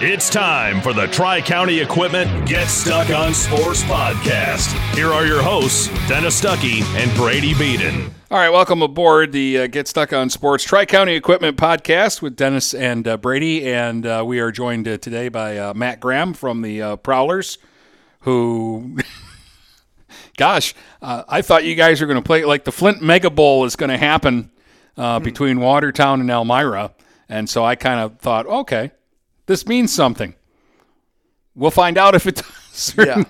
It's time for the Tri County Equipment Get Stuck on Sports podcast. Here are your hosts, Dennis Stuckey and Brady Beaton. All right, welcome aboard the uh, Get Stuck on Sports Tri County Equipment podcast with Dennis and uh, Brady. And uh, we are joined uh, today by uh, Matt Graham from the uh, Prowlers, who, gosh, I thought you guys were going to play like the Flint Mega Bowl is going to happen Hmm. between Watertown and Elmira. And so I kind of thought, okay, this means something. We'll find out if it does. Yeah.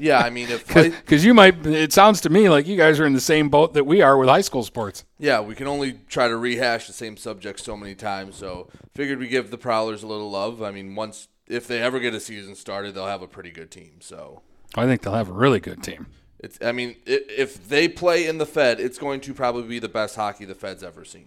yeah, I mean, if Because you might, it sounds to me like you guys are in the same boat that we are with high school sports. yeah, we can only try to rehash the same subject so many times. So figured we give the Prowlers a little love. I mean, once if they ever get a season started, they'll have a pretty good team. So I think they'll have a really good team. it's, I mean, if they play in the Fed, it's going to probably be the best hockey the Fed's ever seen,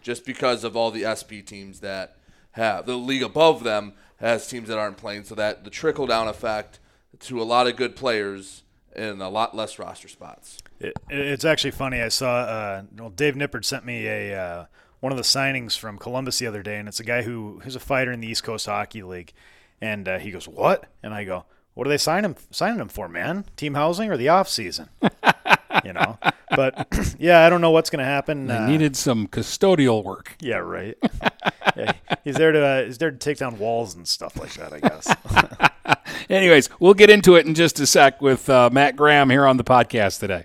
just because of all the SP teams that have the league above them has teams that aren't playing. So that the trickle down effect to a lot of good players in a lot less roster spots. It, it's actually funny. I saw uh, well, Dave Nippert sent me a uh, one of the signings from Columbus the other day, and it's a guy who who's a fighter in the East Coast Hockey League, and uh, he goes, "What?" And I go, "What are they signing him signing him for, man? Team housing or the off season?" you know. But yeah, I don't know what's going to happen. They Uh, needed some custodial work. yeah, right. yeah, he's there to uh, he's there to take down walls and stuff like that. I guess. Anyways, we'll get into it in just a sec with uh, Matt Graham here on the podcast today.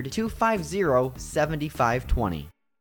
250 7520.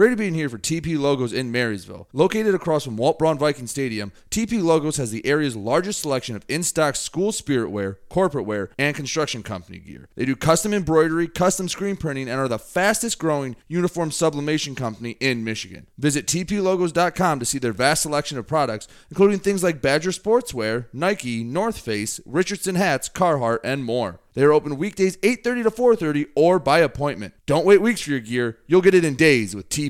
Brady Bean here for TP Logos in Marysville. Located across from Walt Braun Viking Stadium, TP Logos has the area's largest selection of in-stock school spirit wear, corporate wear, and construction company gear. They do custom embroidery, custom screen printing, and are the fastest growing uniform sublimation company in Michigan. Visit tplogos.com to see their vast selection of products, including things like Badger Sportswear, Nike, North Face, Richardson hats, Carhartt, and more. They are open weekdays 8:30 to 4:30 or by appointment. Don't wait weeks for your gear. You'll get it in days with TP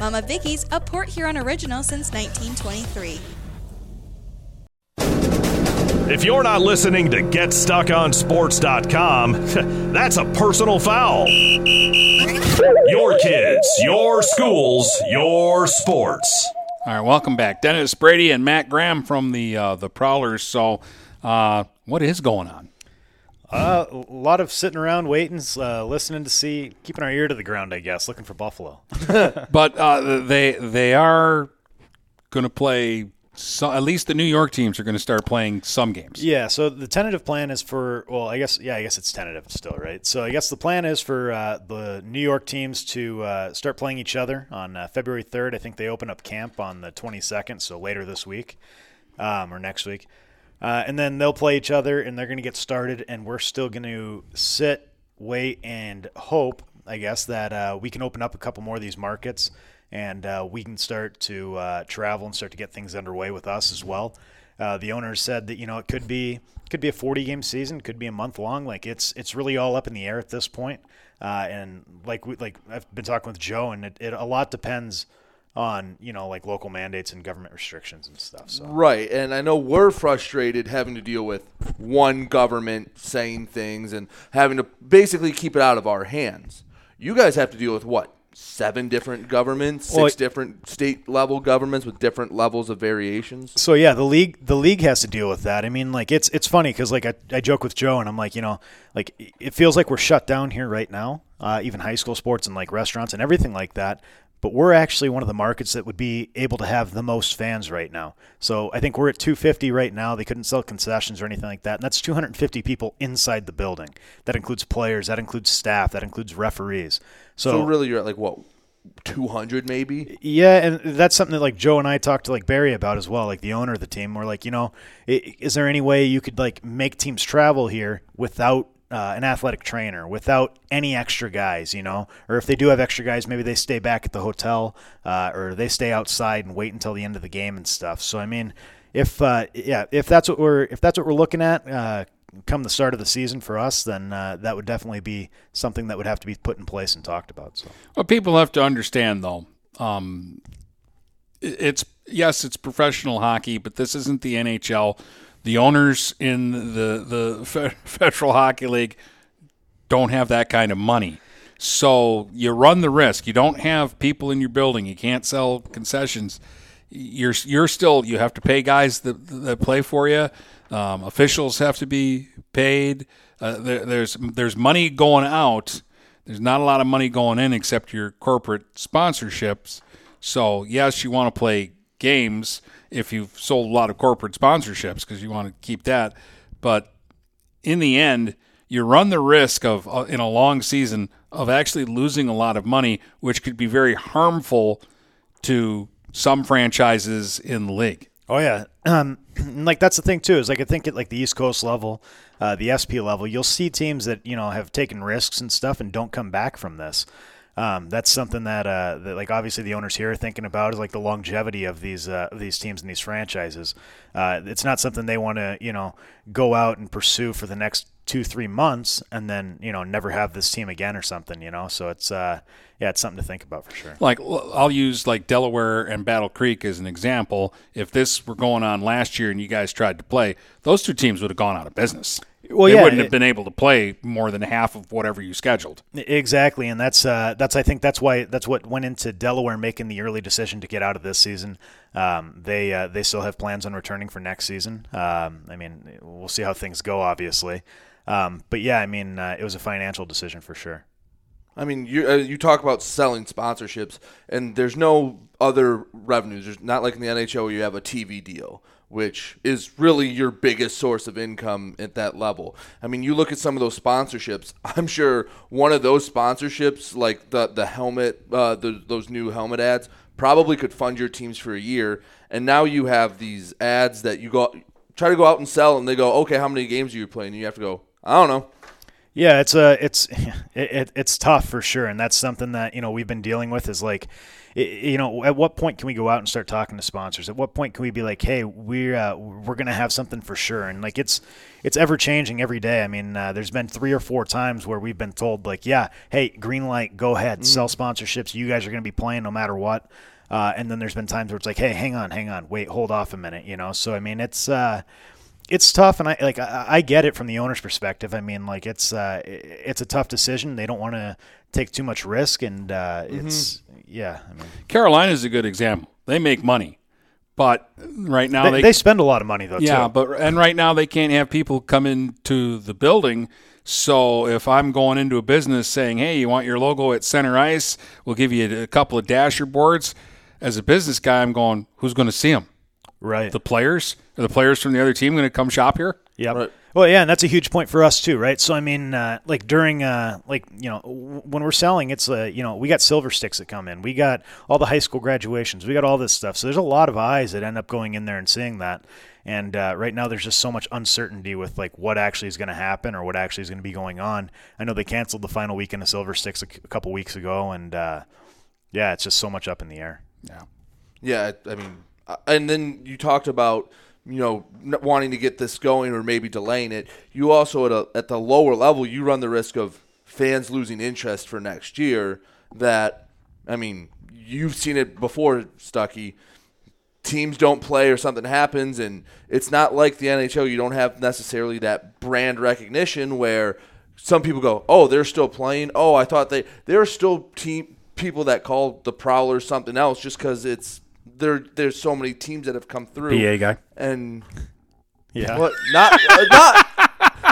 Mama Vicky's, a Port Huron original since 1923. If you're not listening to GetStuckOnSports.com, that's a personal foul. Your kids, your schools, your sports. All right, welcome back, Dennis Brady and Matt Graham from the uh, the Prowlers. So, uh, what is going on? Uh, a lot of sitting around waiting, uh, listening to see, keeping our ear to the ground, I guess, looking for Buffalo. but uh, they they are going to play. So, at least the New York teams are going to start playing some games. Yeah. So the tentative plan is for well, I guess yeah, I guess it's tentative still, right? So I guess the plan is for uh, the New York teams to uh, start playing each other on uh, February third. I think they open up camp on the twenty second, so later this week um, or next week. Uh, and then they'll play each other, and they're going to get started, and we're still going to sit, wait, and hope, I guess, that uh, we can open up a couple more of these markets, and uh, we can start to uh, travel and start to get things underway with us as well. Uh, the owners said that you know it could be could be a 40 game season, could be a month long. Like it's it's really all up in the air at this point. Uh, and like we, like I've been talking with Joe, and it, it a lot depends on you know like local mandates and government restrictions and stuff. So Right, and I know we're frustrated having to deal with one government saying things and having to basically keep it out of our hands. You guys have to deal with what? Seven different governments, six Well, different state level governments with different levels of variations. So yeah, the league the league has to deal with that. I mean, like it's it's funny because like I, I joke with Joe and I'm like, you know, like it feels like we're shut down here right now, uh, even high school sports and like restaurants and everything like that. But we're actually one of the markets that would be able to have the most fans right now. So I think we're at 250 right now. They couldn't sell concessions or anything like that, and that's 250 people inside the building. That includes players, that includes staff, that includes referees. So, So, really, you're at like what, two hundred maybe? yeah, and that's something that like Joe and I talked to like Barry about as well, like the owner of the team. We're like, you know, is there any way you could like make teams travel here without uh, an athletic trainer, without any extra guys, you know? Or if they do have extra guys, maybe they stay back at the hotel, uh, or they stay outside and wait until the end of the game and stuff. So I mean, if uh, yeah, if that's what we're if that's what we're looking at. Uh, Come the start of the season for us, then uh, that would definitely be something that would have to be put in place and talked about. So. What people have to understand, though, um, it's yes, it's professional hockey, but this isn't the NHL. The owners in the the Federal Hockey League don't have that kind of money. So you run the risk. You don't have people in your building. You can't sell concessions. You're you're still you have to pay guys that that play for you. Um, officials have to be paid. Uh, there, there's there's money going out. There's not a lot of money going in except your corporate sponsorships. So yes, you want to play games if you've sold a lot of corporate sponsorships because you want to keep that. But in the end, you run the risk of uh, in a long season of actually losing a lot of money, which could be very harmful to some franchises in the league. Oh yeah, um, like that's the thing too. Is like I think at like the East Coast level, uh, the SP level, you'll see teams that you know have taken risks and stuff and don't come back from this. Um, that's something that, uh, that like obviously the owners here are thinking about is like the longevity of these uh, these teams and these franchises. Uh, it's not something they want to you know go out and pursue for the next two three months and then you know never have this team again or something. You know, so it's uh, yeah, it's something to think about for sure. Like I'll use like Delaware and Battle Creek as an example. If this were going on last year and you guys tried to play, those two teams would have gone out of business. Well, they yeah, wouldn't it- have been able to play more than half of whatever you scheduled. Exactly, and that's uh, that's I think that's why that's what went into Delaware making the early decision to get out of this season. Um, they uh, they still have plans on returning for next season. Um, I mean, we'll see how things go, obviously. Um, but yeah, I mean, uh, it was a financial decision for sure. I mean, you uh, you talk about selling sponsorships, and there's no other revenues. There's not like in the NHL where you have a TV deal, which is really your biggest source of income at that level. I mean, you look at some of those sponsorships. I'm sure one of those sponsorships, like the the helmet, uh, the, those new helmet ads, probably could fund your teams for a year. And now you have these ads that you go try to go out and sell, and they go, okay, how many games are you playing? And you have to go, I don't know. Yeah, it's a it's it, it, it's tough for sure, and that's something that you know we've been dealing with. Is like, you know, at what point can we go out and start talking to sponsors? At what point can we be like, hey, we're uh, we're gonna have something for sure? And like, it's it's ever changing every day. I mean, uh, there's been three or four times where we've been told like, yeah, hey, green light, go ahead, sell sponsorships. You guys are gonna be playing no matter what. Uh, and then there's been times where it's like, hey, hang on, hang on, wait, hold off a minute, you know. So I mean, it's. Uh, it's tough, and I like I, I get it from the owner's perspective. I mean, like it's uh, it's a tough decision. They don't want to take too much risk, and uh, it's yeah. I mean, Carolina is a good example. They make money, but right now they, they, they spend a lot of money though. yeah, too. but and right now they can't have people come into the building. So if I'm going into a business saying, "Hey, you want your logo at center ice? We'll give you a couple of dasher boards." As a business guy, I'm going, "Who's going to see them? Right. The players? Are the players from the other team going to come shop here?" Yeah. Right. Well, yeah, and that's a huge point for us too, right? So I mean, uh, like during, uh, like you know, w- when we're selling, it's uh, you know, we got silver sticks that come in, we got all the high school graduations, we got all this stuff. So there's a lot of eyes that end up going in there and seeing that. And uh, right now, there's just so much uncertainty with like what actually is going to happen or what actually is going to be going on. I know they canceled the final weekend of Silver Sticks a, c- a couple weeks ago, and uh, yeah, it's just so much up in the air. Yeah. Yeah, I I mean, Uh, and then you talked about you know wanting to get this going or maybe delaying it. You also at a, at the lower level, you run the risk of fans losing interest for next year. That I mean, you've seen it before, Stucky. Teams don't play or something happens, and it's not like the NHL. You don't have necessarily that brand recognition where some people go, "Oh, they're still playing." Oh, I thought they there are still team people that call the Prowlers something else just because it's there. There's so many teams that have come through. PA guy. and Yeah. what? Not uh, not.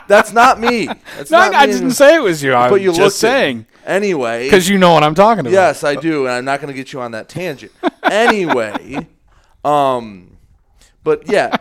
That's not me. That's No, not I me. didn't say it was you. I'm But you just looked at- saying Anyway, because you know what I'm talking about. Yes, I do, and I'm not going to get you on that tangent. anyway, um, but yeah,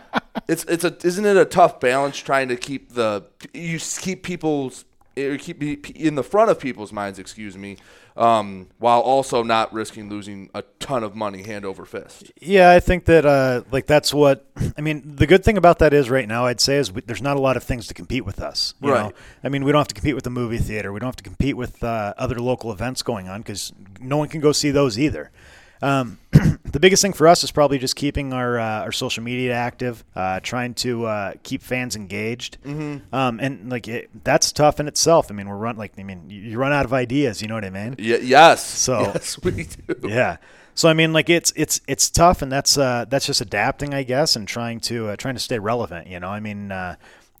it's it's a isn't it a tough balance trying to keep the you keep people's or keep in the front of people's minds, excuse me, um, while also not risking losing a ton of money hand over fist. Yeah, I think that uh, like that's what I mean. The good thing about that is right now, I'd say, is we, there's not a lot of things to compete with us. You Right. Know? I mean, we don't have to compete with the movie theater. We don't have to compete with uh, other local events going on because no one can go see those either. Um, the biggest thing for us is probably just keeping our uh, our social media active, uh, trying to uh, keep fans engaged, mm-hmm. um, and like it, that's tough in itself. I mean, we're run like I mean, you- run out of ideas. You know what I mean? Y- yes, So- yes, we do. yeah. So I mean, like it's it's it's tough, and that's uh, that's just adapting, I guess, and trying to uh, trying to stay relevant. You know, I mean, uh,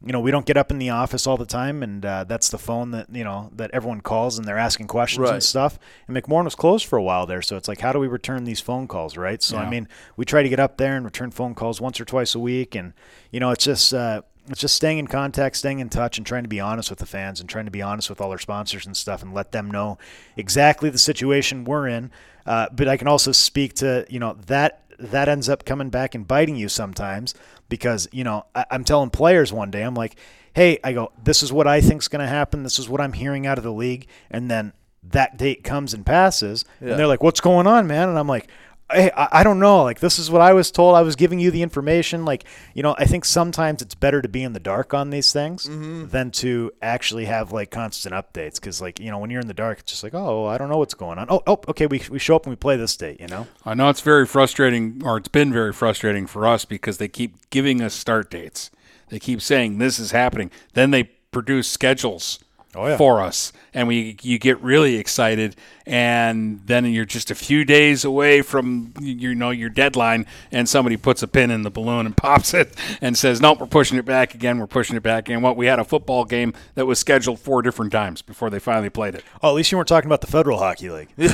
you know, we don't get up in the office all the time, and uh, that's the phone that you know that everyone calls, and they're asking questions Right. and stuff. And McMorran was closed for a while there, so it's like, how do we return these phone calls, right? So I mean, we try to get up there and return phone calls once or twice a week, and you know, it's just. Uh, it's just staying in contact, staying in touch, and trying to be honest with the fans, and trying to be honest with all our sponsors and stuff, and let them know exactly the situation we're in. Uh, but I can also speak to you know that that ends up coming back and biting you sometimes because you know I, I'm telling players one day I'm like, hey, I go, this is what I think's going to happen. This is what I'm hearing out of the league, and then that date comes and passes, Yeah. and they're like, what's going on, man? And I'm like. Hey, I, I don't know. Like, this is what I was told. I was giving you the information. Like, you know, I think sometimes it's better to be in the dark on these things mm-hmm. than to actually have like constant updates. Because, like, you know, when you're in the dark, it's just like, oh, I don't know what's going on. Oh, oh, okay, we, we show up and we play this date, you know? I know it's very frustrating, or it's been very frustrating for us because they keep giving us start dates. They keep saying this is happening. Then they produce schedules Oh, yeah. for us, and we you get really excited, and then you're just a few days away from you know your deadline, and somebody puts a pin in the balloon and pops it and says, "Nope, we're pushing it back again. We're pushing it back." And what we had a football game that was scheduled four different times before they finally played it. Oh, at least you weren't talking about the Federal Hockey League. I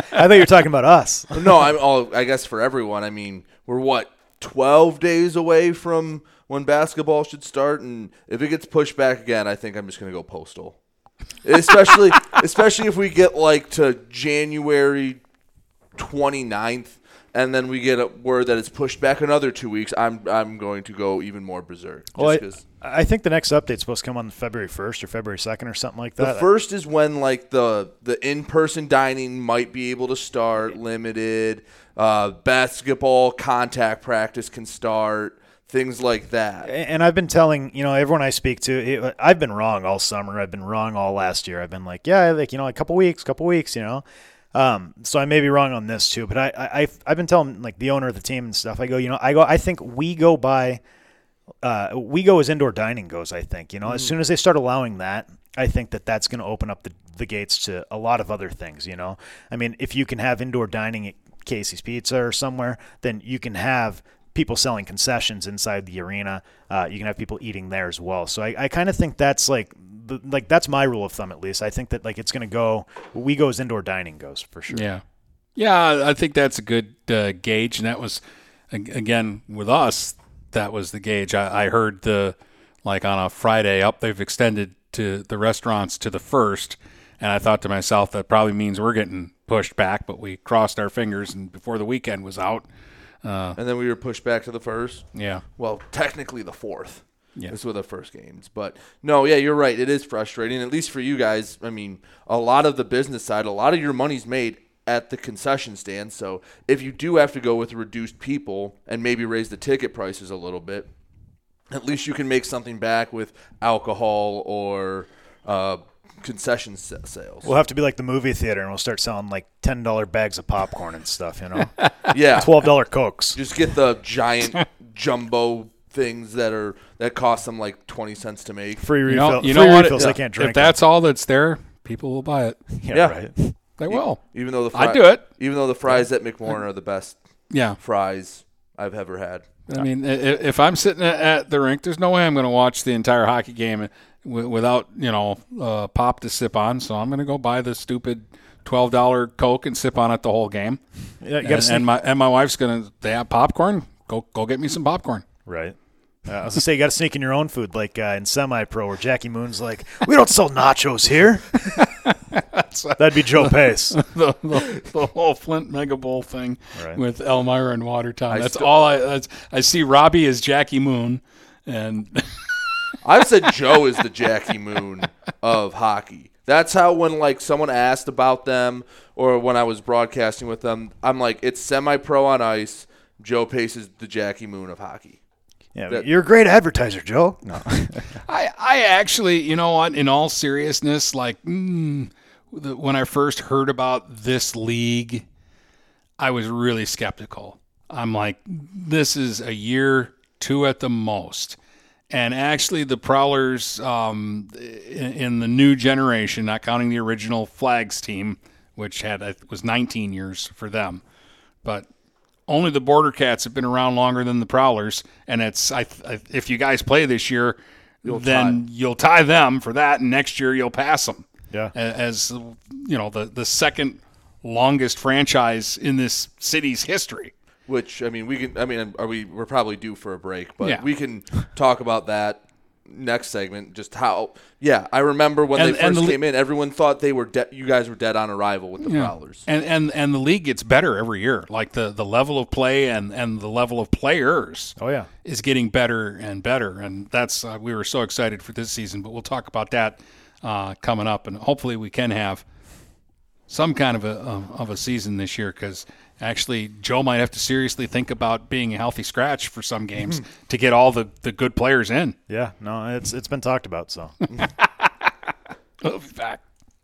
thought you were talking about us. no, I'm all. I guess for everyone, I mean, we're what twelve days away from when basketball should start, and if it gets pushed back again, I think I'm just gonna go postal. especially, especially if we get like to January 29th, and then we get a word that it's pushed back another two weeks. I'm I'm going to go even more berserk. Well, I, I think the next update's supposed to come on February 1st or February 2nd or something like The that. first is when like the the in person dining might be able to start limited. Uh, basketball contact practice can start. Things like that. and I've been telling you know everyone I speak to, I've been wrong all summer. I've been wrong all last year. I've been like, yeah, like you know, a couple weeks, couple weeks, you know. Um, so I may be wrong on this too, but I, I I've, I've been telling like the owner of the team and stuff. I go, you know, I go, I think we go by, uh, we go as indoor dining goes. I think you know, as soon as they start allowing that, I think that that's going to open up the the gates to a lot of other things. You know, I mean, if you can have indoor dining at Casey's Pizza or somewhere, then you can have people selling concessions inside the arena. Uh, you can have people eating there as well. So I, I kind of think that's like, the, like that's my rule of thumb at least. I think that like it's going to go. We go as indoor dining goes for sure. Yeah, yeah, I think that's a good uh, gauge, and that was again with us. That was the gauge. I, I heard the like on a Friday up. They've extended to the restaurants to the first, and I thought to myself that probably means we're getting pushed back. But we crossed our fingers, and before the weekend was out, uh, And then we were pushed back to the first. yeah, Well, technically the fourth. Yeah. This were the first games. But no, yeah, you're right. It is frustrating, at least for you guys. I mean, a lot of the business side, a lot of your money's made at the concession stand. So if you do have to go with reduced people and maybe raise the ticket prices a little bit, at least you can make something back with alcohol or uh, concession s- sales. We'll have to be like the movie theater, and we'll start selling like ten dollar bags of popcorn and stuff. You know, yeah. twelve dollar cokes. Just get the giant jumbo things that are that cost them like 20 cents to make. Free you refill. know, you free know what? refills. I If- can't drink. If that's all that's there, people will buy it. yeah, yeah. right. They will. Even though the I'd do it. Even though the fries at McMorran are the best Yeah. fries I've ever had. I mean, i- i- if I'm sitting at- at the rink, there's no way I'm going to watch the entire hockey game wi- without, you know, uh, pop to sip on. So I'm going to go buy the stupid twelve dollar Coke and sip on it the whole game. Yeah, you And, and my and my wife's going to. They have popcorn. Go go get me some popcorn. Right. Uh, I was gonna say you got to sneak in your own food, like uh, in semi-pro, where Jackie Moon's like, "We don't sell nachos here." That'd be Joe Pace. the, the, the whole Flint Mega Bowl thing Right. with Elmira and Watertown. I that's still- all I. That's, I see Robbie as Jackie Moon, and I've said Joe is the Jackie Moon of hockey. That's how when like someone asked about them or when I was broadcasting with them, I'm like, it's semi-pro on ice. Joe Pace is the Jackie Moon of hockey. Yeah, That- you're a great advertiser, Joe. No. I, I actually, you know what? In all seriousness, like mm, the, when I first heard about this league, I was really skeptical. I'm like, this is a year, two at the most. And actually, the Prowlers um, in, in the new generation, not counting the original Flags team, which had was 19 years for them, but only the Border Cats have been around longer than the Prowlers, and it's I, I, if you guys play this year, then you'll tie them for that, and next year you'll pass them. Yeah. As you know, the the second longest franchise in this city's history. Which I mean, we can. I mean, are we? We're probably due for a break, but Yeah. we can talk about that next segment. Just how? Yeah, I remember when And- they first the- came in, everyone thought they were. De- you guys were dead on arrival with the Yeah. Prowlers. And and and the league gets better every year. Like the the level of play and and the level of players. Oh yeah. is getting better and better, and that's uh, we were so excited for this season. But we'll talk about that uh, coming up, and hopefully we can have some kind of a of a season this year because actually Joe might have to seriously think about being a healthy scratch for some games to get all the, the good players in. Yeah. No, it's it's been talked about. So We'll be back.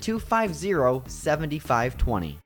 250 7520.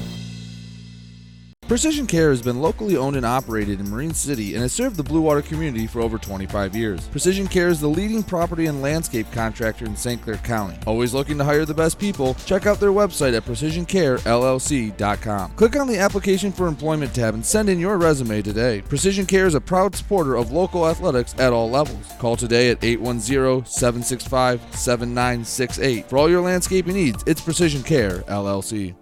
Precision Care has been locally owned and operated in Marine City and has served the Blue Water community for over 25 years. Precision Care is the leading property and landscape contractor in St. Clair County. Always looking to hire the best people, check out their website at precisioncarellc.com. Click on the application for employment tab and send in your resume today. Precision Care is a proud supporter of local athletics at all levels. Call today at 810-765-7968. For all your landscaping needs, it's Precision Care LLC.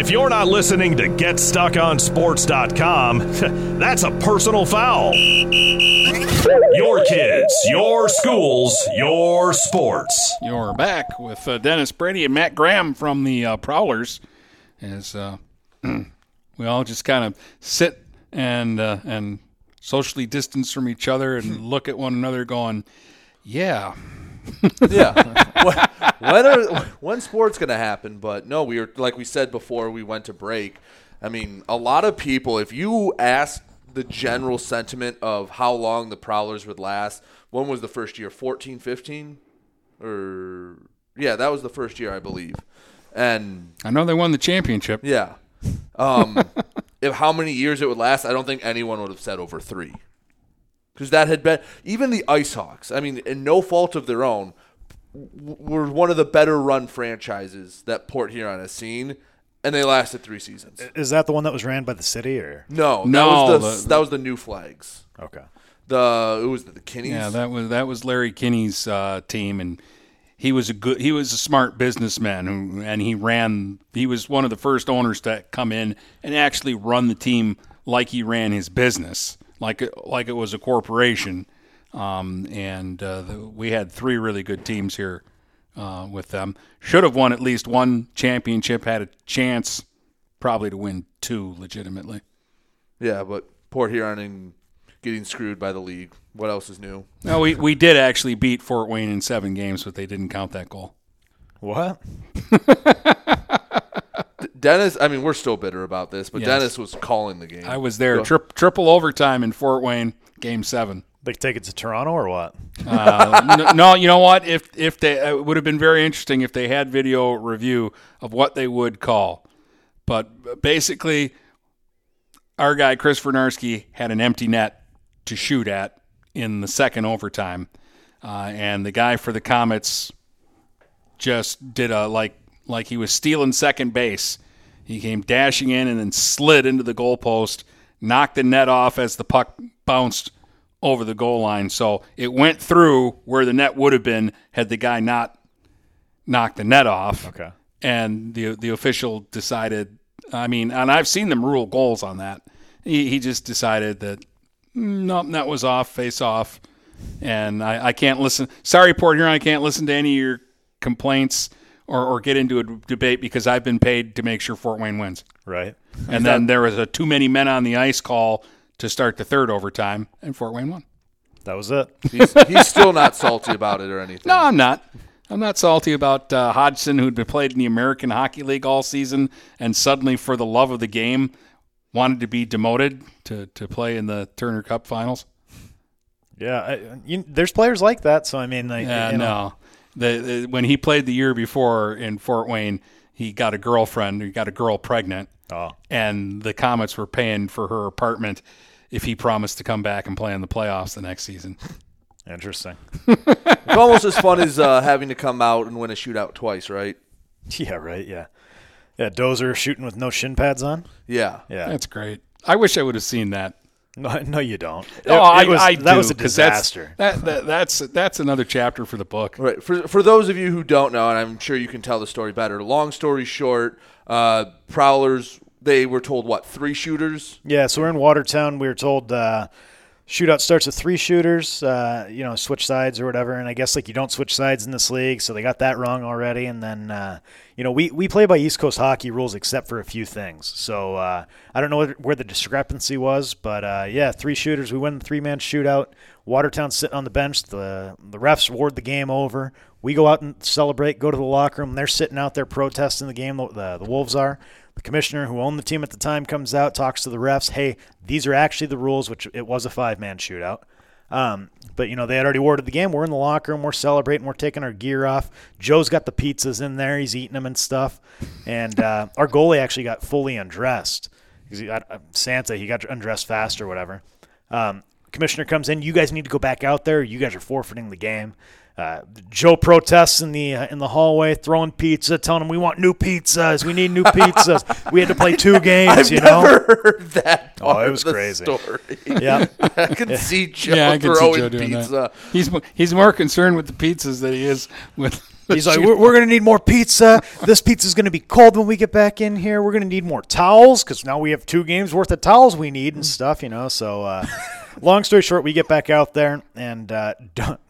If you're not listening to GetStuckOnSports.com, that's a personal foul. Your kids, your schools, your sports. You're back with uh, Dennis Brady and Matt Graham from the uh, Prowlers. As uh, we all just kind of sit and uh, and socially distance from each other and look at one another, going, "Yeah, yeah. are, when sport's going to happen? But no, we were like we said before we went to break. I mean, a lot of people, if you ask the general sentiment of how long the Prowlers would last, when was the first year? 14, 15? Or, yeah, that was the first year, I believe. And I know they won the championship. yeah. Um, if how many years it would last, I don't think anyone would have said over three because that had been even the Ice Hawks. I mean, in no fault of their own, were one of the better run franchises that Port Huron has seen, and they lasted three seasons. Is that the one that was ran by the city or? No, that No, was the, the- that was the New Flags. Okay. The it was the, the Kinneys. Yeah, that was that was Larry Kinney's uh, team, and he was a good he was a smart businessman who and he ran he was one of the first owners to come in and actually run the team like he ran his business, like it, like it was a corporation. Um, and uh, the, we had three really good teams here uh, with them. Should have won at least one championship. Had a chance, probably to win two legitimately. Yeah, but Port Huron and getting screwed by the league. What else is new? No, we we did actually beat Fort Wayne in seven games, but they didn't count that goal. What? Dennis, I mean, we're still bitter about this, but Yes. Dennis was calling the game. I was there. Go- Tri- triple overtime in Fort Wayne, game seven. They take it to Toronto or what? Uh, n- no, you know what? If if they uh, it would have been very interesting if they had video review of what they would call, but basically, our guy Chris Vernarski had an empty net to shoot at in the second overtime, uh, and the guy for the Komets just did a like like he was stealing second base. He came dashing in and then slid into the goalpost, knocked the net off as the puck bounced over the goal line. So it went through where the net would have been had the guy not knocked the net off. Okay. And the the official decided. I mean, and I've seen them rule goals on that. He, he just decided that "Mm, no, that was off, face off, and I, I can't listen. Sorry, Port Huron, I can't listen to any of your complaints or, or get into a debate because I've been paid to make sure Fort Wayne wins. Right. And then there was a too many men on the ice call to start the third overtime, and Fort Wayne won. That was it. He's, he's still not salty about it or anything. No, I'm not. I'm not salty about uh, Hodgson, who'd been played in the American Hockey League all season, and suddenly, for the love of the game, wanted to be demoted to, to play in the Turner Cup Finals. Yeah, I, you, there's players like that. So I mean, like, Yeah, you know, no. The, the when he played the year before in Fort Wayne, he got a girlfriend. He got a girl pregnant, Oh, and the Komets were paying for her apartment if he promised to come back and play in the playoffs the next season. interesting. It's almost as fun as uh, having to come out and win a shootout twice, right? Yeah, right. Yeah, yeah. Dozer shooting with no shin pads on. Yeah. Yeah. That's great. I wish I would have seen that. No, no, you don't. Oh, It- it I, was- I that do, was a 'cause that's- disaster. That, that, that's that's another chapter for the book. Right. For for those of you who don't know, and I'm sure you can tell the story better. Long story short, uh, Prowlers they were told what three shooters. Yeah, so we're in Watertown. We were told uh, shootout starts with three shooters. Uh, you know, switch sides or whatever. And I guess like you don't switch sides in this league, so they got that wrong already. And then uh, you know we we play by East Coast hockey rules except for a few things. So uh, I don't know where- the discrepancy was, but uh, yeah, three shooters. We win the three man shootout. Watertown sitting on the bench. The the refs award the game over. We go out and celebrate. Go to the locker room. They're sitting out there protesting the game. The, the Wolves are. The commissioner who owned the team at the time comes out, talks to the refs. Hey, these are actually the rules, which it was a five man shootout. Um, but you know they had already awarded the game. We're in the locker room. We're celebrating. We're taking our gear off. Joe's got the pizzas in there. He's eating them and stuff. And uh, our goalie actually got fully undressed. he got, uh, Santa, he got undressed fast or whatever. Um, commissioner comes in. You guys need to go back out there. You guys are forfeiting the game. Uh, Joe protests in the uh, in the hallway, throwing pizza, telling him we want new pizzas. We need new pizzas. we had to play two games. I've you know, never heard that. Oh, it was crazy. Story. Yeah. I can see Joe yeah, I can see throwing Joe doing pizza. that. He's he's more concerned with the pizzas than he is with. the He's like, we're, we're going to need more pizza. This pizza's going to be cold when we get back in here. We're going to need more towels because now we have two games worth of towels we need and stuff, you know. So, uh, long story short, we get back out there, and uh,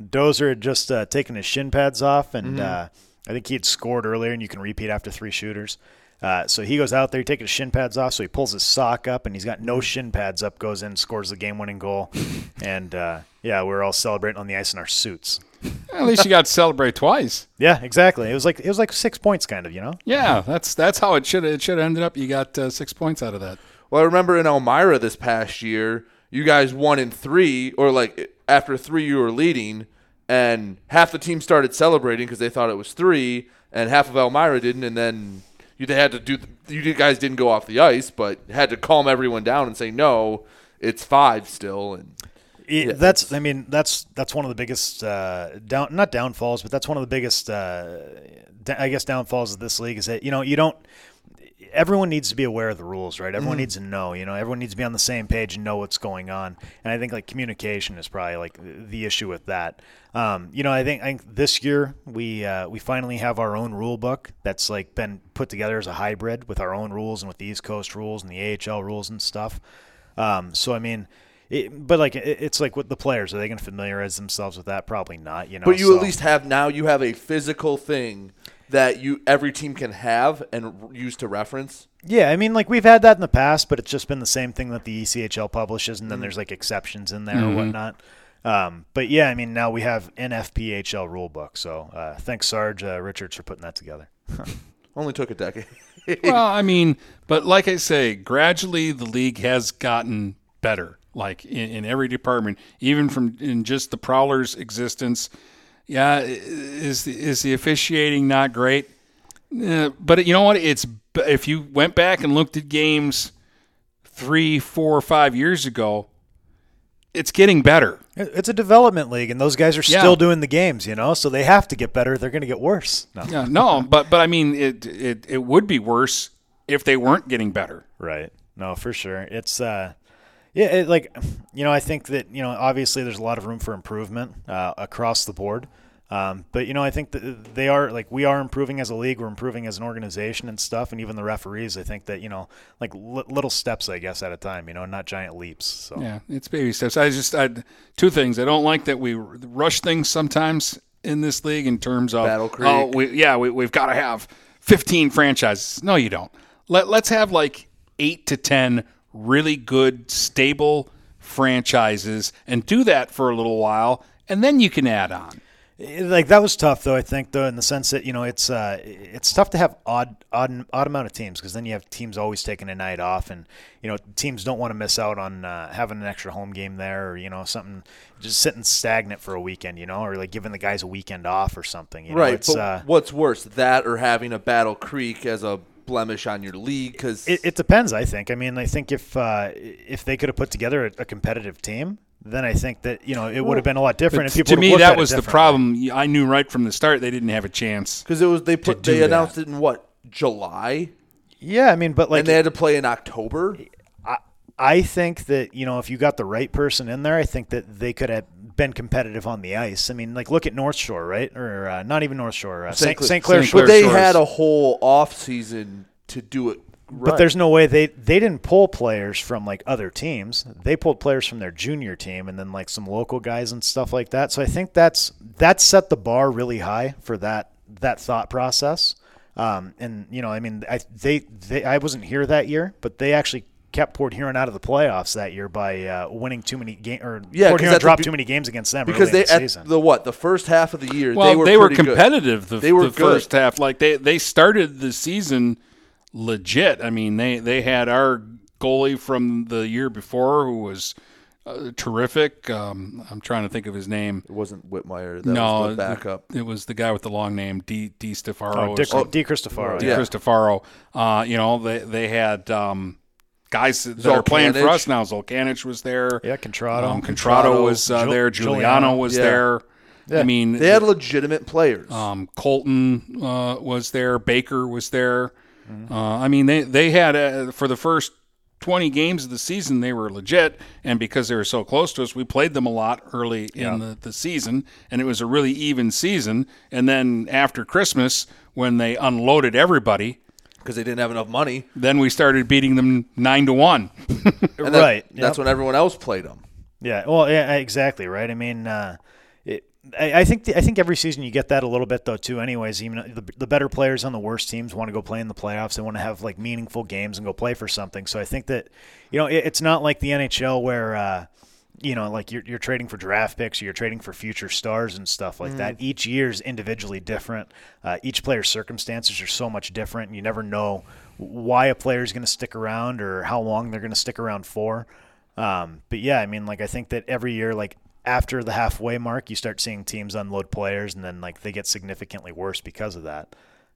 Dozer had just uh, taken his shin pads off, and uh, I think he had scored earlier, and you can repeat after three shooters. Uh, so he goes out there, he takes his shin pads off, so he pulls his sock up, and he's got no shin pads up, goes in, scores the game-winning goal, and uh, yeah, we're all celebrating on the ice in our suits. At least you got to celebrate twice. Yeah, exactly. It was like it was like six points, kind of, you know. Yeah, that's that's how it should it should have ended up. You got uh, six points out of that. Well, I remember in Elmira this past year, you guys won in three, or like after three, you were leading, and half the team started celebrating because they thought it was three, and half of Elmira didn't, and then you they had to do. You guys didn't go off the ice, but had to calm everyone down and say no, it's five still, and It- Yeah, that's I mean that's that's one of the biggest uh, down not downfalls, but that's one of the biggest uh, I guess downfalls of this league is that you know you don't. Everyone needs to be aware of the rules, right? Everyone needs to know. You know, everyone needs to be on the same page and know what's going on. And I think like communication is probably like the issue with that. Um, you know, I think I think this year we uh, we finally have our own rule book that's like been put together as a hybrid with our own rules and with the East Coast rules and the AHL rules and stuff. Um, so I mean, it, but like it, it's like with the players, are they going to familiarize themselves with that? Probably not. You know, But you so- at least have now you have a physical thing that you every team can have and use to reference. Yeah, I mean, like we've had that in the past, but it's just been the same thing that the ECHL publishes, and then Mhm. there's like exceptions in there Mhm. or whatnot. Um, but yeah, I mean, now we have NFPHL rulebook. So uh, thanks, Sarge uh, Richards, for putting that together. Only took a decade. well, I mean, but like I say, gradually the league has gotten better, like in, in every department, even from in just the Prowlers' existence. Yeah, is the, is the officiating not great? Uh, but you know what? It's if you went back and looked at games three, four, five years ago, it's getting better. It's a development league, and those guys are Yeah. still doing the games, you know, so they have to get better. They're going to get worse. No. Yeah, no, but but I mean, it it it would be worse if they weren't getting better. Right. No, for sure. It's uh yeah, it, like you know, I think that, you know, obviously there's a lot of room for improvement uh, across the board. Um, but you know, I think that they are like we are improving as a league, we're improving as an organization and stuff, and even the referees. I think that you know, like li- little steps, I guess, at a time. You know, not giant leaps. So Yeah, it's baby steps. I just I two things. I don't like that we rush things sometimes in this league in terms of Battle Creek. Oh, we, yeah, we, we've got to have 15 franchises. No, you don't. Let let's have like eight to 10 really good, stable franchises, and do that for a little while, and then you can add on. Eh, like that was tough though i think though in the sense that you know it's uh it's tough to have odd odd odd amount of teams because then you have teams always taking a night off and you know teams don't want to miss out on uh, having an extra home game there or you know something just sitting stagnant for a weekend you know or like giving the guys a weekend off or something you know? right. it's but uh what's worse, that or having a Battle Creek as a blemish on your league? Because it, it depends i think i mean i think if uh if they could have put together a, a competitive team then i think that you know it would have been a lot different if people to me, that was the problem. I knew right from the start they didn't have a chance. because it was they put do they that. announced it in what July, yeah i mean but like and they had to play in October. I, I think that you know if you got the right person in there, I think that they could have been competitive on the ice. I mean, like look at North Shore, right? Or uh, not even North Shore, uh, St. Cla- St. Clair St. Shore. But they Shores. had a whole off season to do it. But there's no way they they didn't pull players from like other teams. They pulled players from their junior team and then like some local guys and stuff like that. So I think that's that set the bar really high for that that thought process. Um, and you know, I mean, I they, they I wasn't here that year, but they actually kept Port Huron out of the playoffs that year by uh, winning too many games or Yeah, Port 'cause Huron at the dropped too many games against them because early they in the at the what the first half of the year Well, they were they were pretty good. competitive the, They were the good. first half. Like they they started the season legit. I mean, they they had our goalie from the year before who was uh, terrific. Um, I'm trying to think of his name. It wasn't Whitmire. That no, was the backup. It was the guy with the long name, D. D. Stefaro. oh, or Dick, something. Di Cristofaro. Di yeah. Cristofaro. Uh, you know, they they had um, guys that are playing for us now. Zolkanich was there. Yeah, Contrado. Um, Contrado Contrado. was uh, Giul- there. Giuliano Giuliano. was Yeah. there. I mean, They had legitimate players. um, Colton uh, was there. Baker was there. Uh, I mean, they they had uh, for the first twenty games of the season they were legit, and because they were so close to us, we played them a lot early in the, the season, and it was a really even season. And then after Christmas, when they unloaded everybody, because they didn't have enough money. then we started beating them nine to one. And that- Right, That's yep. when everyone else played them. Yeah, well, yeah, exactly, right. I mean, uh, it, I, I think the, I think every season you get that a little bit though too. Anyways, even the, the better players on the worst teams want to go play in the playoffs. They want to have like meaningful games and go play for something. So I think that you know it, it's not like the NHL where. Uh, you know, like you're, you're trading for draft picks, or you're trading for future stars and stuff like that. Each year's individually different. Uh, each player's circumstances are so much different. You never know why a player is going to stick around or how long they're going to stick around for. Um, but yeah, I mean, like I think that every year, like after the halfway mark, you start seeing teams unload players, and then like they get significantly worse because of that.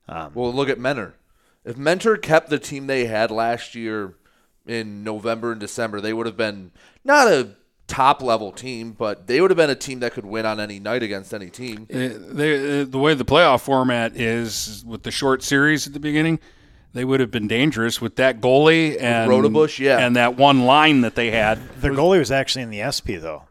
Um, Well, look at Mentor. If Mentor kept the team they had last year in November and December, they would have been not a top level team, but they would have been a team that could win on any night against any team. Uh, they, uh, the way the playoff format is with the short series at the beginning, they would have been dangerous with that goalie and Rodebush, yeah. and that one line that they had. their goalie was actually in the SP though,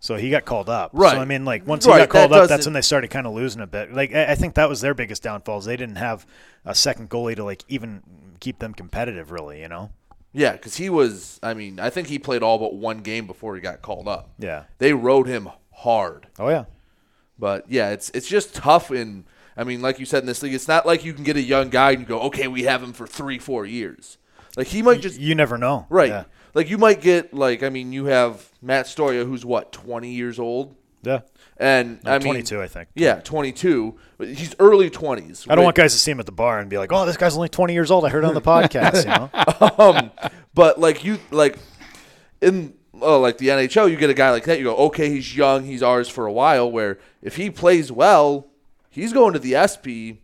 so he got called up. Right. So I mean, like once Right, he got called that up, that's when they started kind of losing a bit. Like I I think that was their biggest downfalls. They didn't have a second goalie to like even keep them competitive, really. You know. Yeah, because he was. I mean, I think he played all but one game before he got called up. Yeah. they rode him hard. Oh yeah. But yeah, it's it's just tough. In I mean, like you said in this league, it's not like you can get a young guy and go, okay, we have him for three, four years. Like he might just You never know. right. Yeah. Like you might get like I mean, you have Matt Storia, who's what twenty years old, Yeah. And No, I mean 22, I think. Yeah, twenty two. He's early twenties. I don't want guys to see him at the bar and be like, "Oh, this guy's only 20 years old. I heard on the podcast." You know. um, but like you like in oh, like the NHL, you get a guy like that. You go, okay, he's young, he's ours for a while. Where if he plays well, he's going to the SP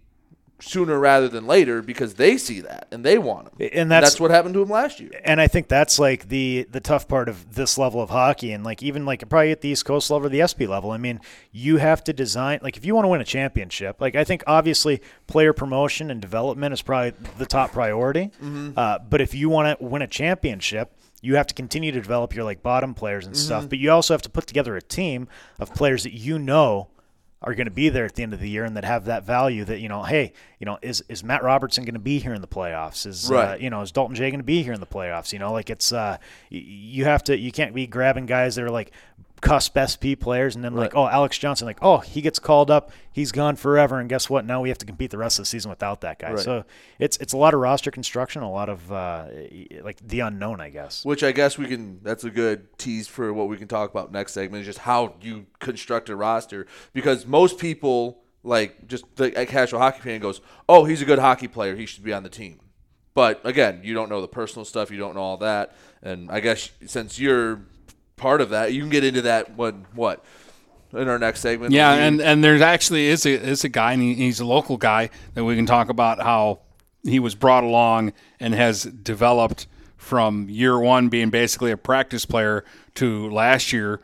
sooner rather than later because they see that and they want him. And that's- what happened to him last year. and I think that's like the the tough part of this level of hockey, and like even like probably at the East Coast level or the SP level. I mean, you have to design like if you want to win a championship. Like I think obviously player promotion and development is probably the top priority. Uh, but if you want to win a championship. You have to continue to develop your like bottom players and stuff, but you also have to put together a team of players that you know are going to be there at the end of the year and that have that value that you know hey you know is is Matt Robertson going to be here in the playoffs? Is uh, you know is Dalton Jay going to be here in the playoffs? You know like it's uh you have to you can't be grabbing guys that are like cusp SP players and then like oh Alex Johnson like oh he gets called up he's gone forever and guess what now we have to compete the rest of the season without that guy Right. so it's it's a lot of roster construction a lot of uh like the unknown I guess Which I guess we can. That's a good tease for what we can talk about next segment. Is just how you construct a roster because most people like just the a casual hockey fan goes, "Oh, he's a good hockey player. He should be on the team." But again, you don't know the personal stuff. You don't know all that. And I guess since you're part of that, you can get into that. What what in our next segment? Yeah, We- and and there's actually is a is a guy, and he, he's a local guy that we can talk about how he was brought along and has developed from year one being basically a practice player to last year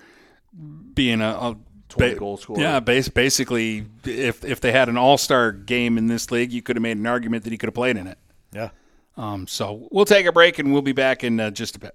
being a, a 20 goal scorer. Yeah, base, basically, if if they had an all star game in this league, you could have made an argument that he could have played in it. yeah Um, so we'll take a break and we'll be back in uh, just a bit.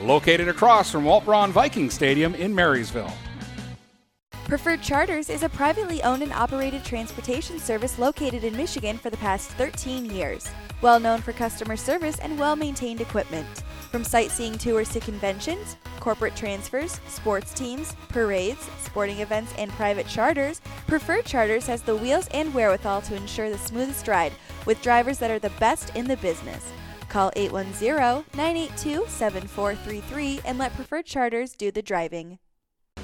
Located across from Walt Braun Viking Stadium in Marysville. Preferred Charters is a privately owned and operated transportation service located in Michigan for the past 13 years. Well known for customer service and well maintained equipment. From sightseeing tours to conventions, corporate transfers, sports teams, parades, sporting events, and private charters, Preferred Charters has the wheels and wherewithal to ensure the smoothest ride with drivers that are the best in the business. Call 810 982 7433 and let Preferred Charters do the driving.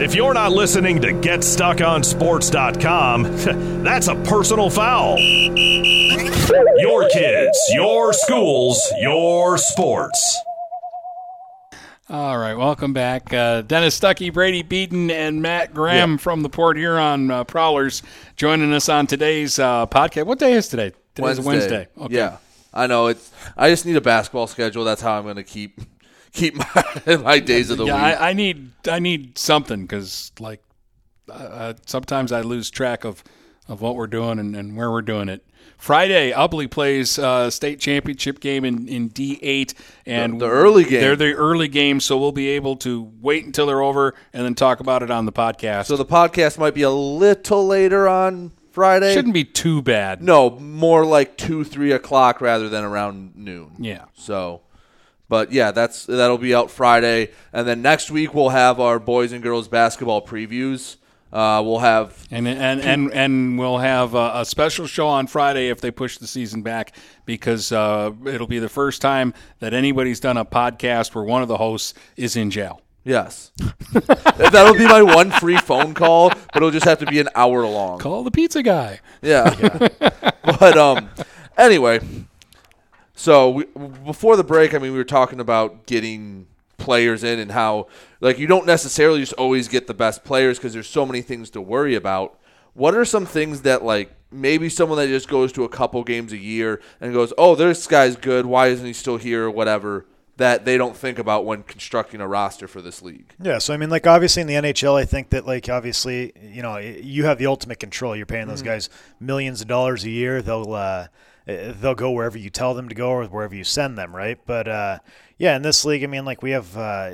If you're not listening to GetStuckOnSports.com, that's a personal foul. Your kids, your schools, your sports. All right, welcome back. Uh, Dennis Stuckey, Brady Beaton, and Matt Graham from the Port Huron uh, Prowlers joining us on today's uh, podcast. What day is today? Today's Wednesday. Wednesday. Okay. Yeah, I know. It's. I just need a basketball schedule. That's how I'm going to keep keep my, my days of the yeah, week. I, I need I need something because like uh, sometimes I lose track of, of what we're doing and, and where we're doing it. Friday, Ubly plays uh, state championship game in, in D8, and The- the early game. They're the early game, so we'll be able to wait until they're over and then talk about it on the podcast. so the podcast might be a little later on Friday. shouldn't be too bad. No, more like two, three o'clock rather than around noon. Yeah. So, but yeah, that's that'll be out Friday, and then next week we'll have our boys and girls basketball previews. Uh, we'll have And and and and we'll have a, a special show on Friday if they push the season back because uh, it'll be the first time that anybody's done a podcast where one of the hosts is in jail. yes, that'll be my one free phone call, but it'll just have to be an hour long. Call the pizza guy. Yeah. but um, anyway, so we, before the break, I mean, we were talking about getting players in and how like you don't necessarily just always get the best players because there's so many things to worry about. What are some things that like maybe someone that just goes to a couple games a year and goes, "Oh, this guy's good. Why isn't he still here?" or whatever that they don't think about when constructing a roster for this league. Yeah, so I mean, like obviously in the NHL, I think that like obviously you know you have the ultimate control. You're paying those Mhm. guys millions of dollars a year. They'll uh, they'll go wherever you tell them to go or wherever you send them, right? But uh, yeah, in this league, I mean, like we have uh,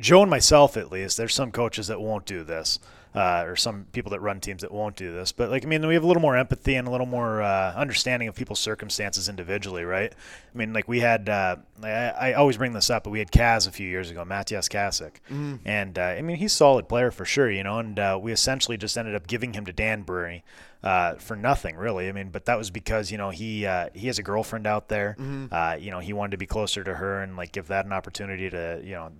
Joe and myself at least. There's some coaches that won't do this. Uh, or some people that run teams that won't do this, but like I mean, we have a little more empathy and a little more uh, understanding of people's circumstances individually, right? I mean, like we had, uh, I, I always bring this up, but we had Kaz a few years ago, Matthias Kasich, Mhm. and uh, I mean he's a solid player for sure, you know. And uh, we essentially just ended up giving him to Danbury uh, for nothing, really. I mean, but that was because you know he uh, he has a girlfriend out there. Mhm. Uh, you know, he wanted to be closer to her and like give that an opportunity to you know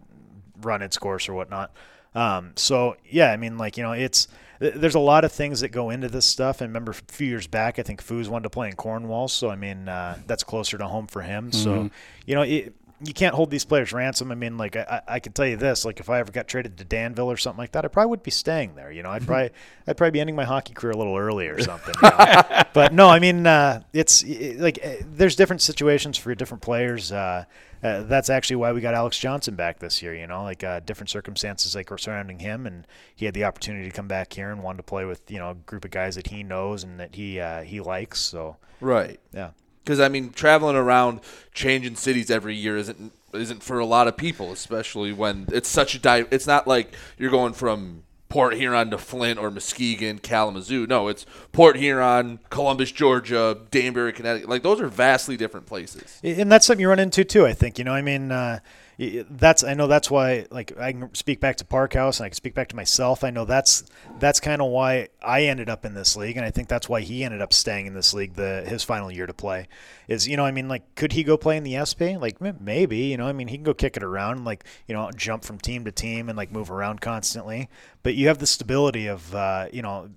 run its course or whatnot. Um, so yeah, I mean, like you know, it's there's a lot of things that go into this stuff. And remember, a few years back, I think Foos wanted to play in Cornwall, so I mean, uh, that's closer to home for him. So Mhm. you know, it, you can't hold these players ransom. I mean, like I, I can tell you this: like if I ever got traded to Danville or something like that, I probably would be staying there. You know, I'd probably I'd probably be ending my hockey career a little early or something. you know? but no, I mean, uh, it's it, like uh, there's different situations for different players. Uh, uh, that's actually why we got Alex Johnson back this year. You know, like uh, different circumstances like were surrounding him, and he had the opportunity to come back here and wanted to play with you know a group of guys that he knows and that he uh, he likes. So Right. Yeah. Because I mean, traveling around, changing cities every year isn't isn't for a lot of people, especially when it's such a di- It's not like you're going from Port Huron to Flint or Muskegon, Kalamazoo. No, it's Port Huron, Columbus, Georgia, Danbury, Connecticut. Like those are vastly different places. and that's something you run into too. I think you know. I mean, uh, that's I know that's why. Like I can speak back to Parkhouse, and I can speak back to myself. I know that's that's kind of why I ended up in this league, and I think that's why he ended up staying in this league the his final year to play. Is you know, I mean, like, could he go play in the SP? Like maybe, you know, I mean, he can go kick it around, like you know, jump from team to team and like move around constantly. But you have the stability of uh, you know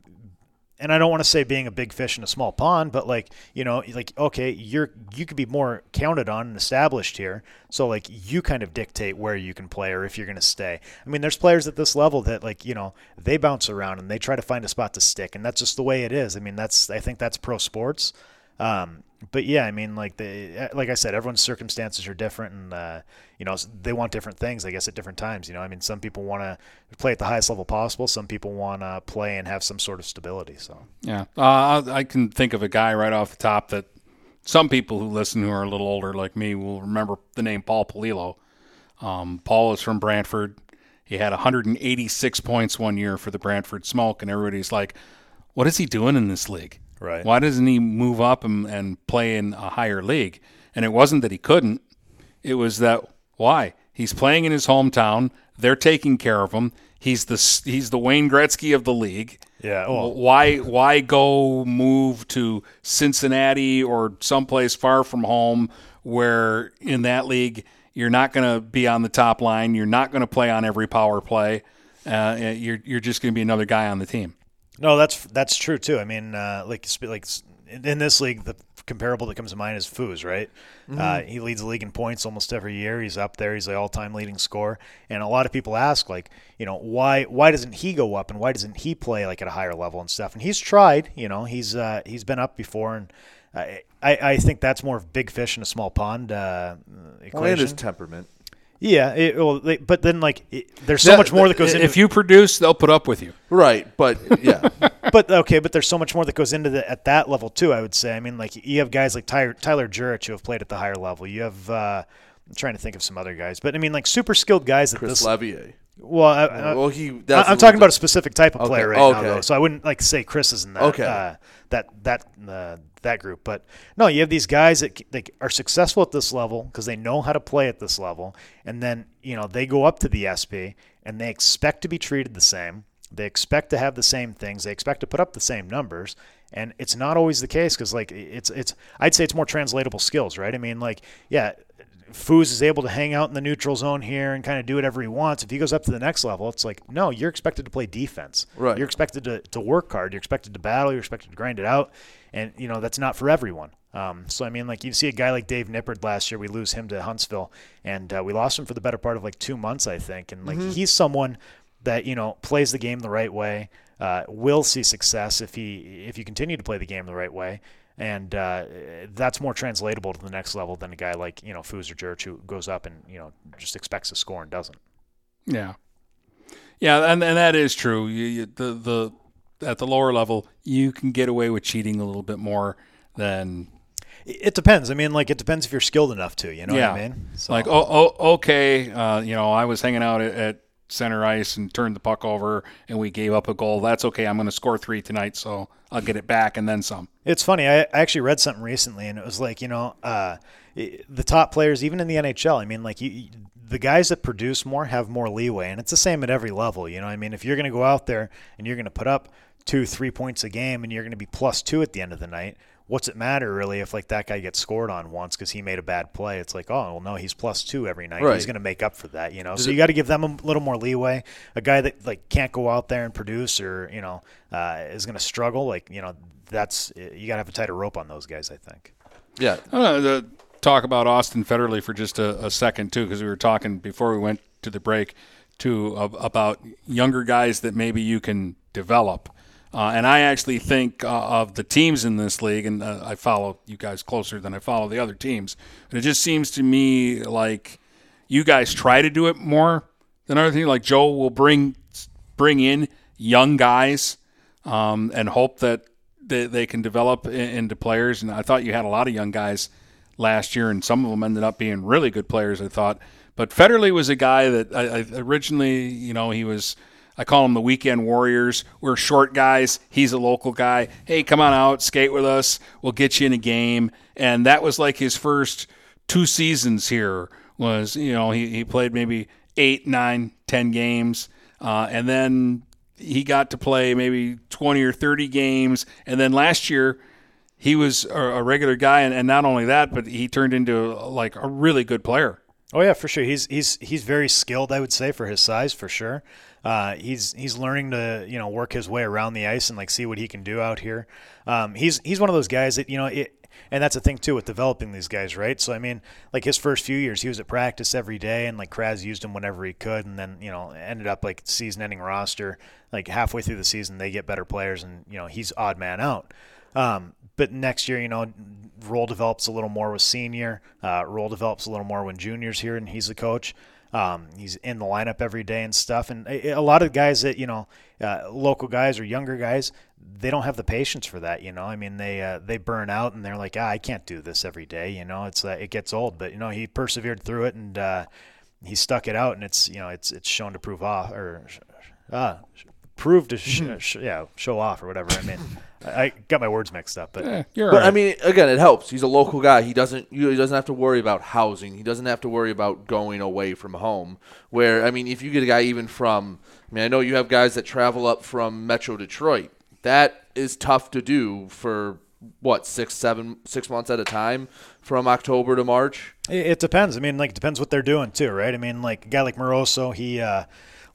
and I don't want to say being a big fish in a small pond, but like you know, like okay, you're you could be more counted on and established here, so like you kind of dictate where you can play or if you're going to stay. I mean, there's players at this level that like you know they bounce around and they try to find a spot to stick, and that's just the way it is. I mean, that's I think that's pro sports. Um, but yeah, I mean, like the like I said, everyone's circumstances are different, and uh, you know they want different things. I guess at different times. You know, I mean, some people want to play at the highest level possible. Some people want to play and have some sort of stability. So Yeah, uh, I can think of a guy right off the top that some people who listen who are a little older like me will remember the name Paul Polillo. Um, Paul is from Brantford. He had 186 points one year for the Brantford Smoke, and everybody's like, "What is he doing in this league? Right. Why doesn't he move up and, and play in a higher league?" And it wasn't that he couldn't; it was that why he's playing in his hometown. They're taking care of him. He's the he's the Wayne Gretzky of the league. Yeah. Oh. Why why go move to Cincinnati or someplace far from home where in that league you're not going to be on the top line, you're not going to play on every power play. Uh, you're you're just going to be another guy on the team. No, that's that's true too. I mean, uh, like like in this league, the comparable that comes to mind is Foos, right? Mm-hmm. Uh, he leads the league in points almost every year. He's up there. He's the all-time leading scorer. And a lot of people ask, like, you know, why why doesn't he go up and why doesn't he play like at a higher level and stuff? And he's tried. You know, he's uh, he's been up before, and I, I I think that's more of big fish in a small pond uh, equation. Well, and his temperament. Yeah, it, well, they, but then like it, there's so much more that goes into. If you produce, they'll put up with you. Right, but yeah. but okay, but there's so much more that goes into the at that level too. I would say. I mean, like you have guys like Tyler, Tyler Jurich who have played at the higher level. You have. Uh, I'm trying to think of some other guys, but I mean, like super skilled guys. At this Chris this, Levier. Well, I, I, well, he. That's I'm talking about a specific type of player Okay, right now, though. So I wouldn't like say Chris is in that Okay. uh, that that uh, that group. But no, you have these guys that they are successful at this level because they know how to play at this level, and then you know they go up to the SP and they expect to be treated the same. They expect to have the same things. They expect to put up the same numbers. And it's not always the case because, like, it's it's. I'd say it's more translatable skills, right? I mean, like, yeah, Foos is able to hang out in the neutral zone here and kind of do whatever he wants. If he goes up to the next level, it's like, no, you're expected to play defense. Right. You're expected to, to work hard. You're expected to battle. You're expected to grind it out. And, you know, that's not for everyone. Um, so, I mean, like, you see a guy like Dave Nippard last year, we lose him to Huntsville, and uh, we lost him for the better part of like two months, I think. And, like, Mhm. he's someone that, you know, plays the game the right way, uh, will see success if he if you continue to play the game the right way and uh, that's more translatable to the next level than a guy like you know Foos or Jurich who goes up and you know just expects to score and doesn't. Yeah, yeah, and and that is true. You, you, the the at the lower level, you can get away with cheating a little bit more than. It depends. I mean, like it depends if you're skilled enough to. You know yeah. what I mean? So- Like, oh, oh okay, uh, you know, I was hanging out at, at center ice and turned the puck over, and we gave up a goal. That's okay. I'm going to score three tonight, so I'll get it back and then some. It's funny. I, actually read something recently, and it was like you know, uh, the top players, even in the NHL. I mean, like you- the guys that produce more have more leeway, and it's the same at every level. You know, I mean, if you're going to go out there and you're going to put up two, three points a game, and you're going to be plus two at the end of the night. What's it matter really if like that guy gets scored on once because he made a bad play? It's like, oh well, no, he's plus two every night. Right. He's going to make up for that, you know. Does so it- you got to give them a little more leeway. A guy that like can't go out there and produce or you know uh, is going to struggle, like you know, that's you got to have a tighter rope on those guys. I think. Yeah. Uh, the, talk about Austin Federley for just a, a second too, because we were talking before we went to the break to uh, about younger guys that maybe you can develop. Uh, and I actually think uh, of the teams in this league, and uh, I follow you guys closer than I follow the other teams. But it just seems to me like you guys try to do it more than other things. Like Joe will bring bring in young guys um, and hope that they, they can develop into players. And I thought you had a lot of young guys last year, and some of them ended up being really good players. I thought, but Federley was a guy that I, I originally, you know, he was. I call him the weekend warriors. We're short guys. He's a local guy. Hey, come on out, skate with us. We'll get you in a game. And that was like his first two seasons here. Was you know he, he played maybe eight, nine, ten games, uh, and then he got to play maybe twenty or thirty games. And then last year he was a, a regular guy, and, and not only that, but he turned into like a really good player. Oh yeah, for sure. He's he's he's very skilled. I would say for his size, for sure. Uh, he's he's learning to you know work his way around the ice and like see what he can do out here. Um, he's he's one of those guys that you know it, and that's the thing too with developing these guys, right? So I mean, like his first few years, he was at practice every day, and like Kraz used him whenever he could, and then you know ended up like season-ending roster. Like halfway through the season, they get better players, and you know he's odd man out. Um, but next year, you know, role develops a little more with senior. Uh, role develops a little more when junior's here and he's the coach. Um, he's in the lineup every day and stuff. And a, lot of guys that you know, uh, local guys or younger guys, they don't have the patience for that. You know, I mean, they uh, they burn out and they're like, ah, I can't do this every day. You know, it's uh, it gets old. But you know, he persevered through it and uh, he stuck it out, and it's you know, it's it's shown to prove off or uh, prove to sh- sh- yeah show off or whatever. I mean, I, I got my words mixed up, but Eh, you're But all right. I mean, again, it helps. He's a local guy. He doesn't he doesn't have to worry about housing. He doesn't have to worry about going away from home. Where I mean, if you get a guy even from, I mean, I know you have guys that travel up from Metro Detroit. That is tough to do for what six, seven, six months at a time from October to March. It, it depends. I mean, like, it depends what they're doing too, right? I mean, like a guy like Moroso, he uh,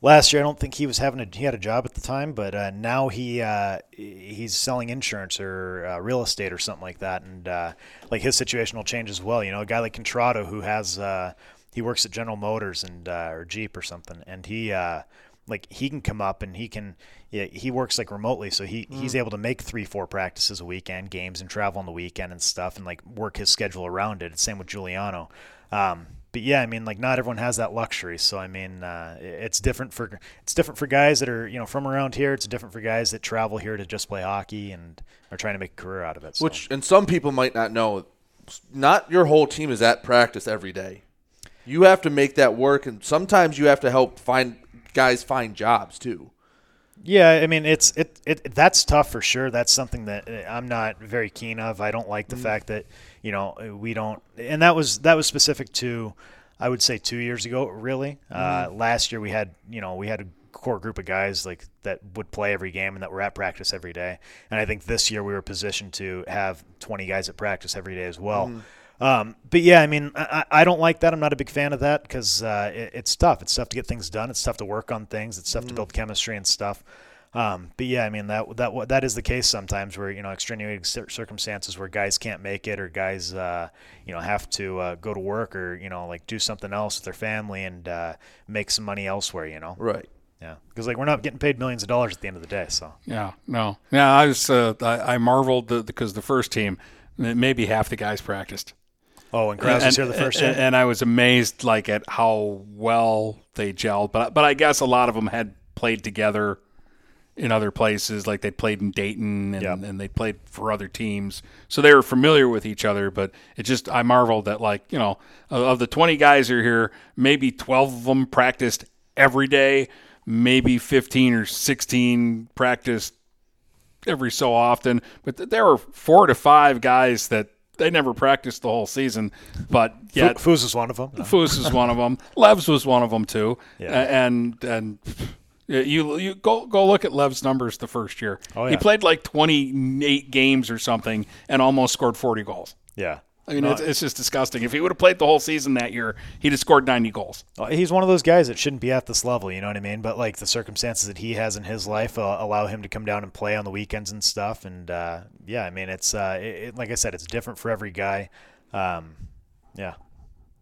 last year I don't think he was having a he had a job at the time, but uh, now he uh, he's selling insurance or uh, real estate or something like that, and uh, like his situation will change as well. You know, a guy like Contrado who has uh, he works at General Motors and uh, or Jeep or something, and he uh, like he can come up and he can yeah, he works like remotely. So he he's able to make three four practices a weekend games and travel on the weekend and stuff and like work his schedule around it. Same with Giuliano. Um, but yeah I mean like not everyone has that luxury so I mean uh, it's different for it's different for guys that are you know from around here it's different for guys that travel here to just play hockey and are trying to make a career out of it so. Which and some people might not know. Not your whole team is at practice every day. You have to make that work, and sometimes you have to help find guys find jobs too. Yeah, I mean it's it, it that's tough for sure. That's something that uh, I'm not very keen of. I don't like the fact that you know we don't, and that was that was specific to, I would say two years ago. Really, uh, last year we had you know we had a core group of guys like that would play every game and that were at practice every day. And I think this year we were positioned to have 20 guys at practice every day as well. Um, but yeah, I mean, I, I don't like that. I'm not a big fan of that because uh, it, it's tough. It's tough to get things done. It's tough to work on things. It's tough to build chemistry and stuff. Um, but yeah, I mean that that that is the case sometimes where you know extenuating circumstances where guys can't make it or guys uh, you know have to uh, go to work or you know like do something else with their family and uh, make some money elsewhere. You know, Right. yeah, because like we're not getting paid millions of dollars at the end of the day. So Yeah, no, yeah. I was uh, I, I marveled the, because the first team, maybe half the guys practiced. oh, and Krause was here the first and, year. and I was amazed like at how well they gelled. But but I guess a lot of them had played together in other places, like they played in Dayton and, Yep. and they played for other teams, so they were familiar with each other. But it just I marveled that like you know of, the twenty guys who are here, maybe twelve of them practiced every day, maybe fifteen or sixteen practiced every so often. But there were four to five guys that they never practiced the whole season, but yeah, Fu- Foos was one of them. Foos is one of them. Levs was one of them too. Yeah. And and you you go go look at Lev's numbers the first year. Oh, He played like 28 games or something and almost scored 40 goals. Yeah. I mean, it's, it's just disgusting. If he would have played the whole season that year, he'd have scored 90 goals. He's one of those guys that shouldn't be at this level, you know what I mean? But like the circumstances that he has in his life uh, allow him to come down and play on the weekends and stuff. And uh, yeah, I mean, it's uh, it, it, like I said, it's different for every guy. Um, yeah,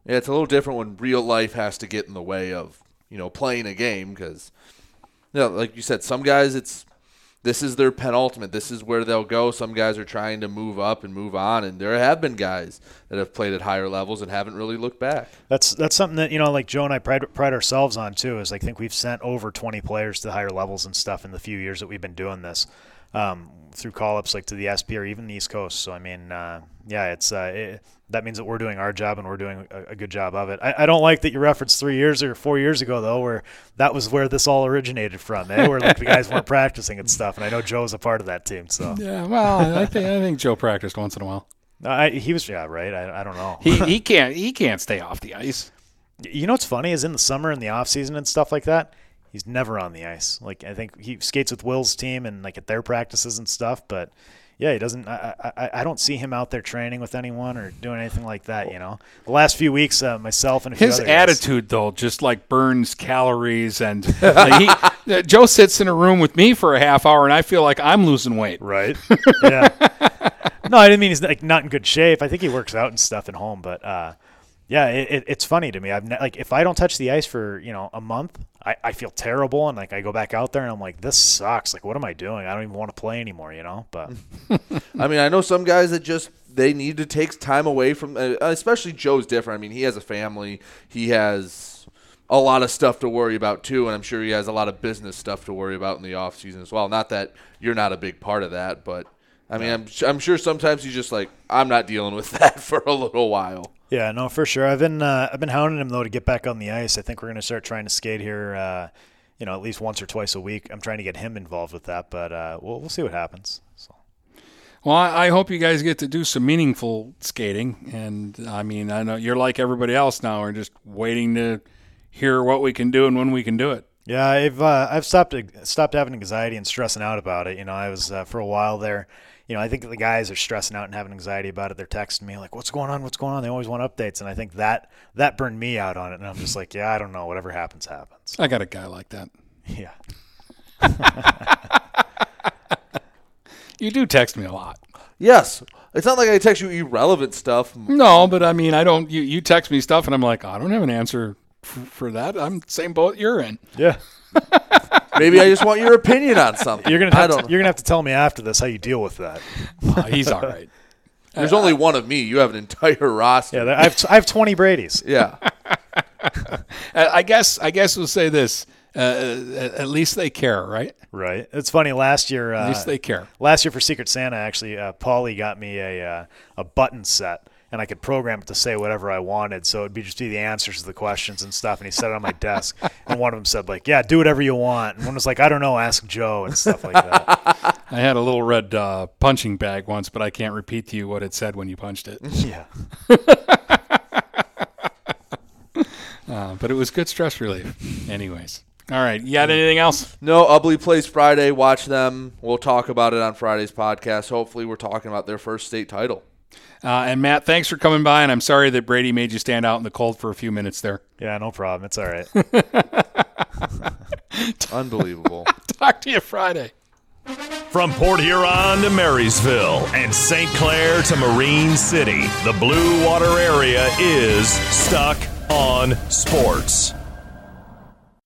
Yeah, it's a little different when real life has to get in the way of you know playing a game because, you know, like you said, some guys it's this is their penultimate. This is where they'll go. Some guys are trying to move up and move on, and there have been guys that have played at higher levels and haven't really looked back. that's that's something that you know, like Joe and I pride pride ourselves on too. Is I think we've sent over 20 players to higher levels and stuff in the few years that we've been doing this. Um, through call ups like to the SP or even the East Coast. So I mean, uh, yeah, it's uh, it, that means that we're doing our job and we're doing a, a good job of it. I, I don't like that you referenced three years or four years ago though, where that was where this all originated from. Eh? Where like the guys weren't practicing and stuff. And I know Joe's a part of that team. So Yeah, well, I think I think Joe practiced once in a while. I, he was yeah right. I, I don't know. He he can't he can't stay off the ice. You know what's funny is in the summer and the off season and stuff like that, He's never on the ice. Like I think he skates with Will's team and like at their practices and stuff, but yeah, he doesn't. I, I, I don't see him out there training with anyone or doing anything like that. You know, the last few weeks, uh, myself and a few His other guys- attitude, though, just like burns calories. And like, he, uh, Joe sits in a room with me for a half hour, and I feel like I'm losing weight. Right. yeah. No, I didn't mean he's like not in good shape. I think he works out and stuff at home, but uh, yeah, it, it, it's funny to me. I've ne- like if I don't touch the ice for you know a month, I, I feel terrible, and like I go back out there and I'm like, this sucks. Like, what am I doing? I don't even want to play anymore. You know, but I mean, I know some guys that just they need to take time away from. Uh, especially Joe's different. I mean, he has a family. He has a lot of stuff to worry about too, and I'm sure he has a lot of business stuff to worry about in the off season as well. Not that you're not a big part of that, but I mean, I'm I'm sure sometimes he's just like, I'm not dealing with that for a little while. Yeah, no, for sure. I've been uh, I've been hounding him though to get back on the ice. I think we're gonna start trying to skate here. Uh, you know, at least once or twice a week. I'm trying to get him involved with that, but uh, we'll we'll see what happens. So. Well, I I hope you guys get to do some meaningful skating. And I mean, I know you're like everybody else now. We're just waiting to hear what we can do and when we can do it. Yeah, I've uh, I've stopped stopped having anxiety and stressing out about it. You know, I was uh, for a while there. You know, I think the guys are stressing out and having anxiety about it. They're texting me like, "What's going on? What's going on?" They always want updates, and I think that that burned me out on it. And I'm just like, "Yeah, I don't know. Whatever happens, happens." I got a guy like that. Yeah. You do text me a lot. Yes, it's not like I text you irrelevant stuff. No, but I mean, I don't. You, you text me stuff, and I'm like, I don't have an answer f- for that. I'm the same boat you're in. Yeah. Maybe I just want your opinion on something. You're gonna I have don't. to, you're gonna have to tell me after this how you deal with that. Uh, he's all right. There's only one of me. You have an entire roster. Yeah, I have I have 20 Brady's. Yeah. I I guess. I guess we'll say this. Uh, at at least they care, right? Right. It's funny. Last year, uh, At least they care. Last year for Secret Santa, actually, uh, Paulie got me a uh, a button set, and I could program it to say whatever I wanted. So it'd be just be the answers to the questions and stuff. And he set it on my desk, and one of them said like, "Yeah, do whatever you want," and one was like, "I don't know, ask Joe," and stuff like that. I had a little red uh, punching bag once, but I can't repeat to you what it said when you punched it. yeah. Uh, but it was good stress relief. Anyways. All right. You got anything else? No, Ubly plays Friday. Watch them. We'll talk about it on Friday's podcast. Hopefully, we're talking about their first state title. Uh, and Matt, thanks for coming by. And I'm sorry that Brady made you stand out in the cold for a few minutes there. Yeah, no problem. It's all right. Unbelievable. Talk to you Friday. From Port Huron to Marysville and St. Clair to Marine City, the Blue Water area is stuck on sports.